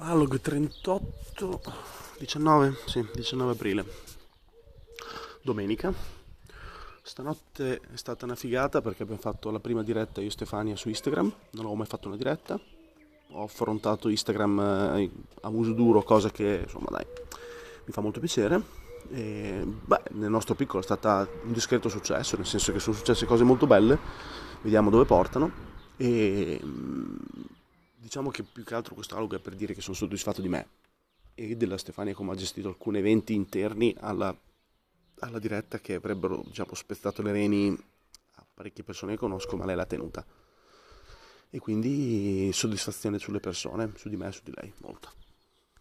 Alog 38, 19, sì, 19 aprile, domenica. Stanotte è stata una figata perché abbiamo fatto la prima diretta io e Stefania su Instagram, non avevo mai fatto una diretta. Ho affrontato Instagram eh, a muso duro, cosa che insomma dai, mi fa molto piacere. E, beh, nel nostro piccolo è stato un discreto successo, nel senso che sono successe cose molto belle, vediamo dove portano. E diciamo che più che altro questo dialogo è per dire che sono soddisfatto di me e della Stefania come ha gestito alcuni eventi interni alla, alla diretta che avrebbero diciamo, spezzato le reni a parecchie persone che conosco, ma lei l'ha tenuta. E quindi soddisfazione sulle persone, su di me e su di lei, molta.